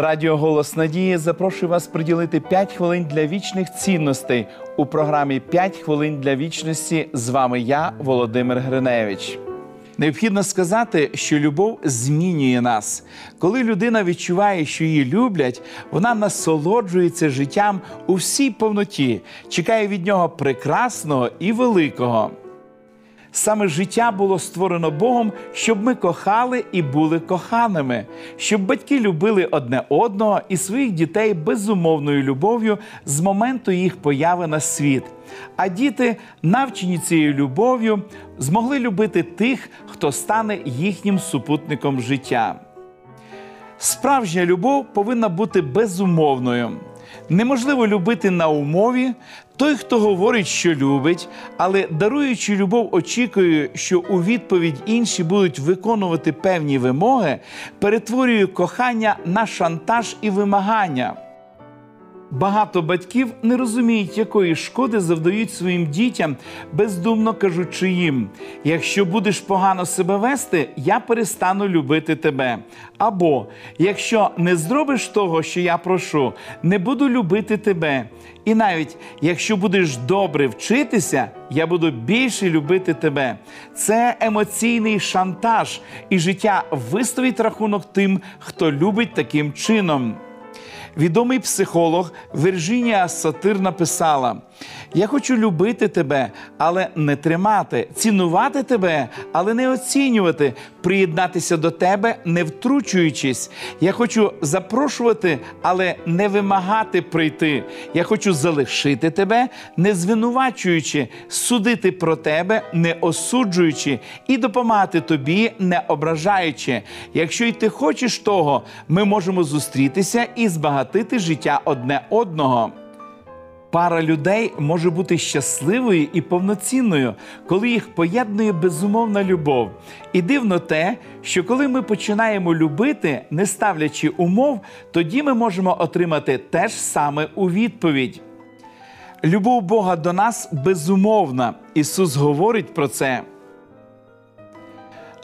Радіо Голос Надії запрошує вас приділити 5 хвилин для вічних цінностей у програмі «5 хвилин для вічності. З вами я, Володимир Гриневич. Необхідно сказати, що любов змінює нас. Коли людина відчуває, що її люблять, вона насолоджується життям у всій повноті, чекає від нього прекрасного і великого. Саме життя було створено Богом, щоб ми кохали і були коханими, щоб батьки любили одне одного і своїх дітей безумовною любов'ю з моменту їх появи на світ. А діти, навчені цією любов'ю, змогли любити тих, хто стане їхнім супутником життя. Справжня любов повинна бути безумовною. Неможливо любити на умові. Той, хто говорить, що любить, але даруючи любов, очікує, що у відповідь інші будуть виконувати певні вимоги, перетворює кохання на шантаж і вимагання. Багато батьків не розуміють, якої шкоди завдають своїм дітям, бездумно кажучи їм: якщо будеш погано себе вести, я перестану любити тебе. Або якщо не зробиш того, що я прошу, не буду любити тебе. І навіть якщо будеш добре вчитися, я буду більше любити тебе. Це емоційний шантаж, і життя виставить рахунок тим, хто любить таким чином. Відомий психолог Віржинія Сатир написала: Я хочу любити тебе, але не тримати, цінувати тебе, але не оцінювати, приєднатися до тебе, не втручуючись. Я хочу запрошувати, але не вимагати прийти. Я хочу залишити тебе, не звинувачуючи, судити про тебе, не осуджуючи, і допомагати тобі, не ображаючи. Якщо й ти хочеш того, ми можемо зустрітися і збагатити життя одне одного. Пара людей може бути щасливою і повноцінною, коли їх поєднує безумовна любов. І дивно те, що коли ми починаємо любити, не ставлячи умов, тоді ми можемо отримати те ж саме у відповідь. Любов Бога до нас безумовна. Ісус говорить про це.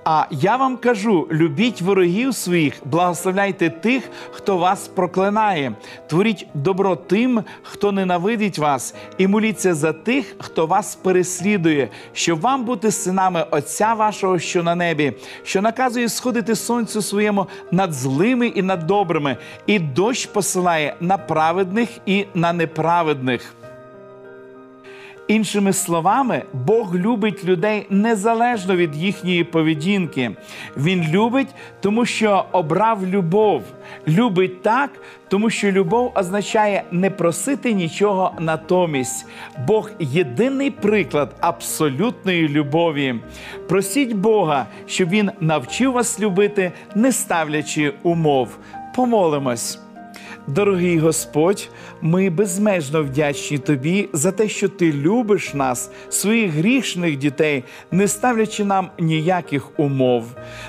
А я вам кажу: любіть ворогів своїх, благословляйте тих, хто вас проклинає, творіть добро тим, хто ненавидить вас, і моліться за тих, хто вас переслідує, щоб вам бути синами Отця вашого, що на небі, що наказує сходити сонцю своєму над злими і над добрими, і дощ посилає на праведних і на неправедних. Іншими словами, Бог любить людей незалежно від їхньої поведінки. Він любить, тому що обрав любов. Любить так, тому що любов означає не просити нічого натомість. Бог єдиний приклад абсолютної любові. Просіть Бога, щоб Він навчив вас любити, не ставлячи умов. Помолимось. Дорогий Господь, ми безмежно вдячні Тобі за те, що Ти любиш нас, своїх грішних дітей, не ставлячи нам ніяких умов.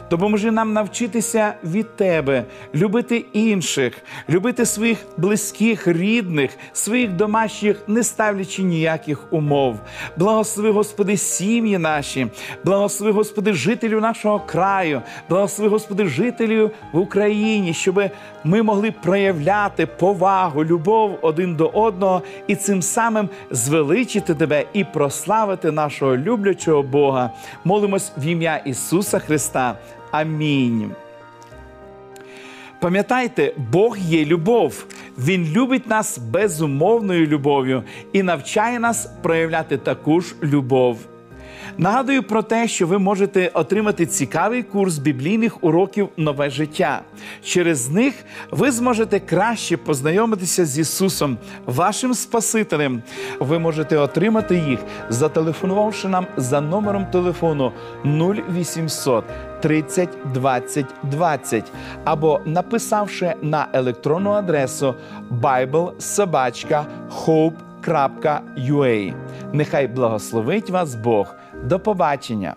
Допоможи нам навчитися від Тебе, любити інших, любити своїх близьких, рідних, своїх домашніх, не ставлячи ніяких умов. Благослови, Господи, сім'ї наші, благослови, Господи, жителів нашого краю, благослови, Господи, жителів в Україні, щоб ми могли проявляти повагу, любов один до одного і цим самим звеличити тебе і прославити нашого люблячого Бога. Молимось в ім'я Ісуса Христа. Амінь. Пам'ятайте, Бог є любов. Він любить нас безумовною любов'ю і навчає нас проявляти таку ж любов. Нагадую про те, що ви можете отримати цікавий курс біблійних уроків Нове життя. Через них ви зможете краще познайомитися з Ісусом, вашим Спасителем. Ви можете отримати їх, зателефонувавши нам за номером телефону 0800 30 20 20 або написавши на електронну адресу biblesobachka.hope.ua. Нехай благословить вас Бог. До побачення!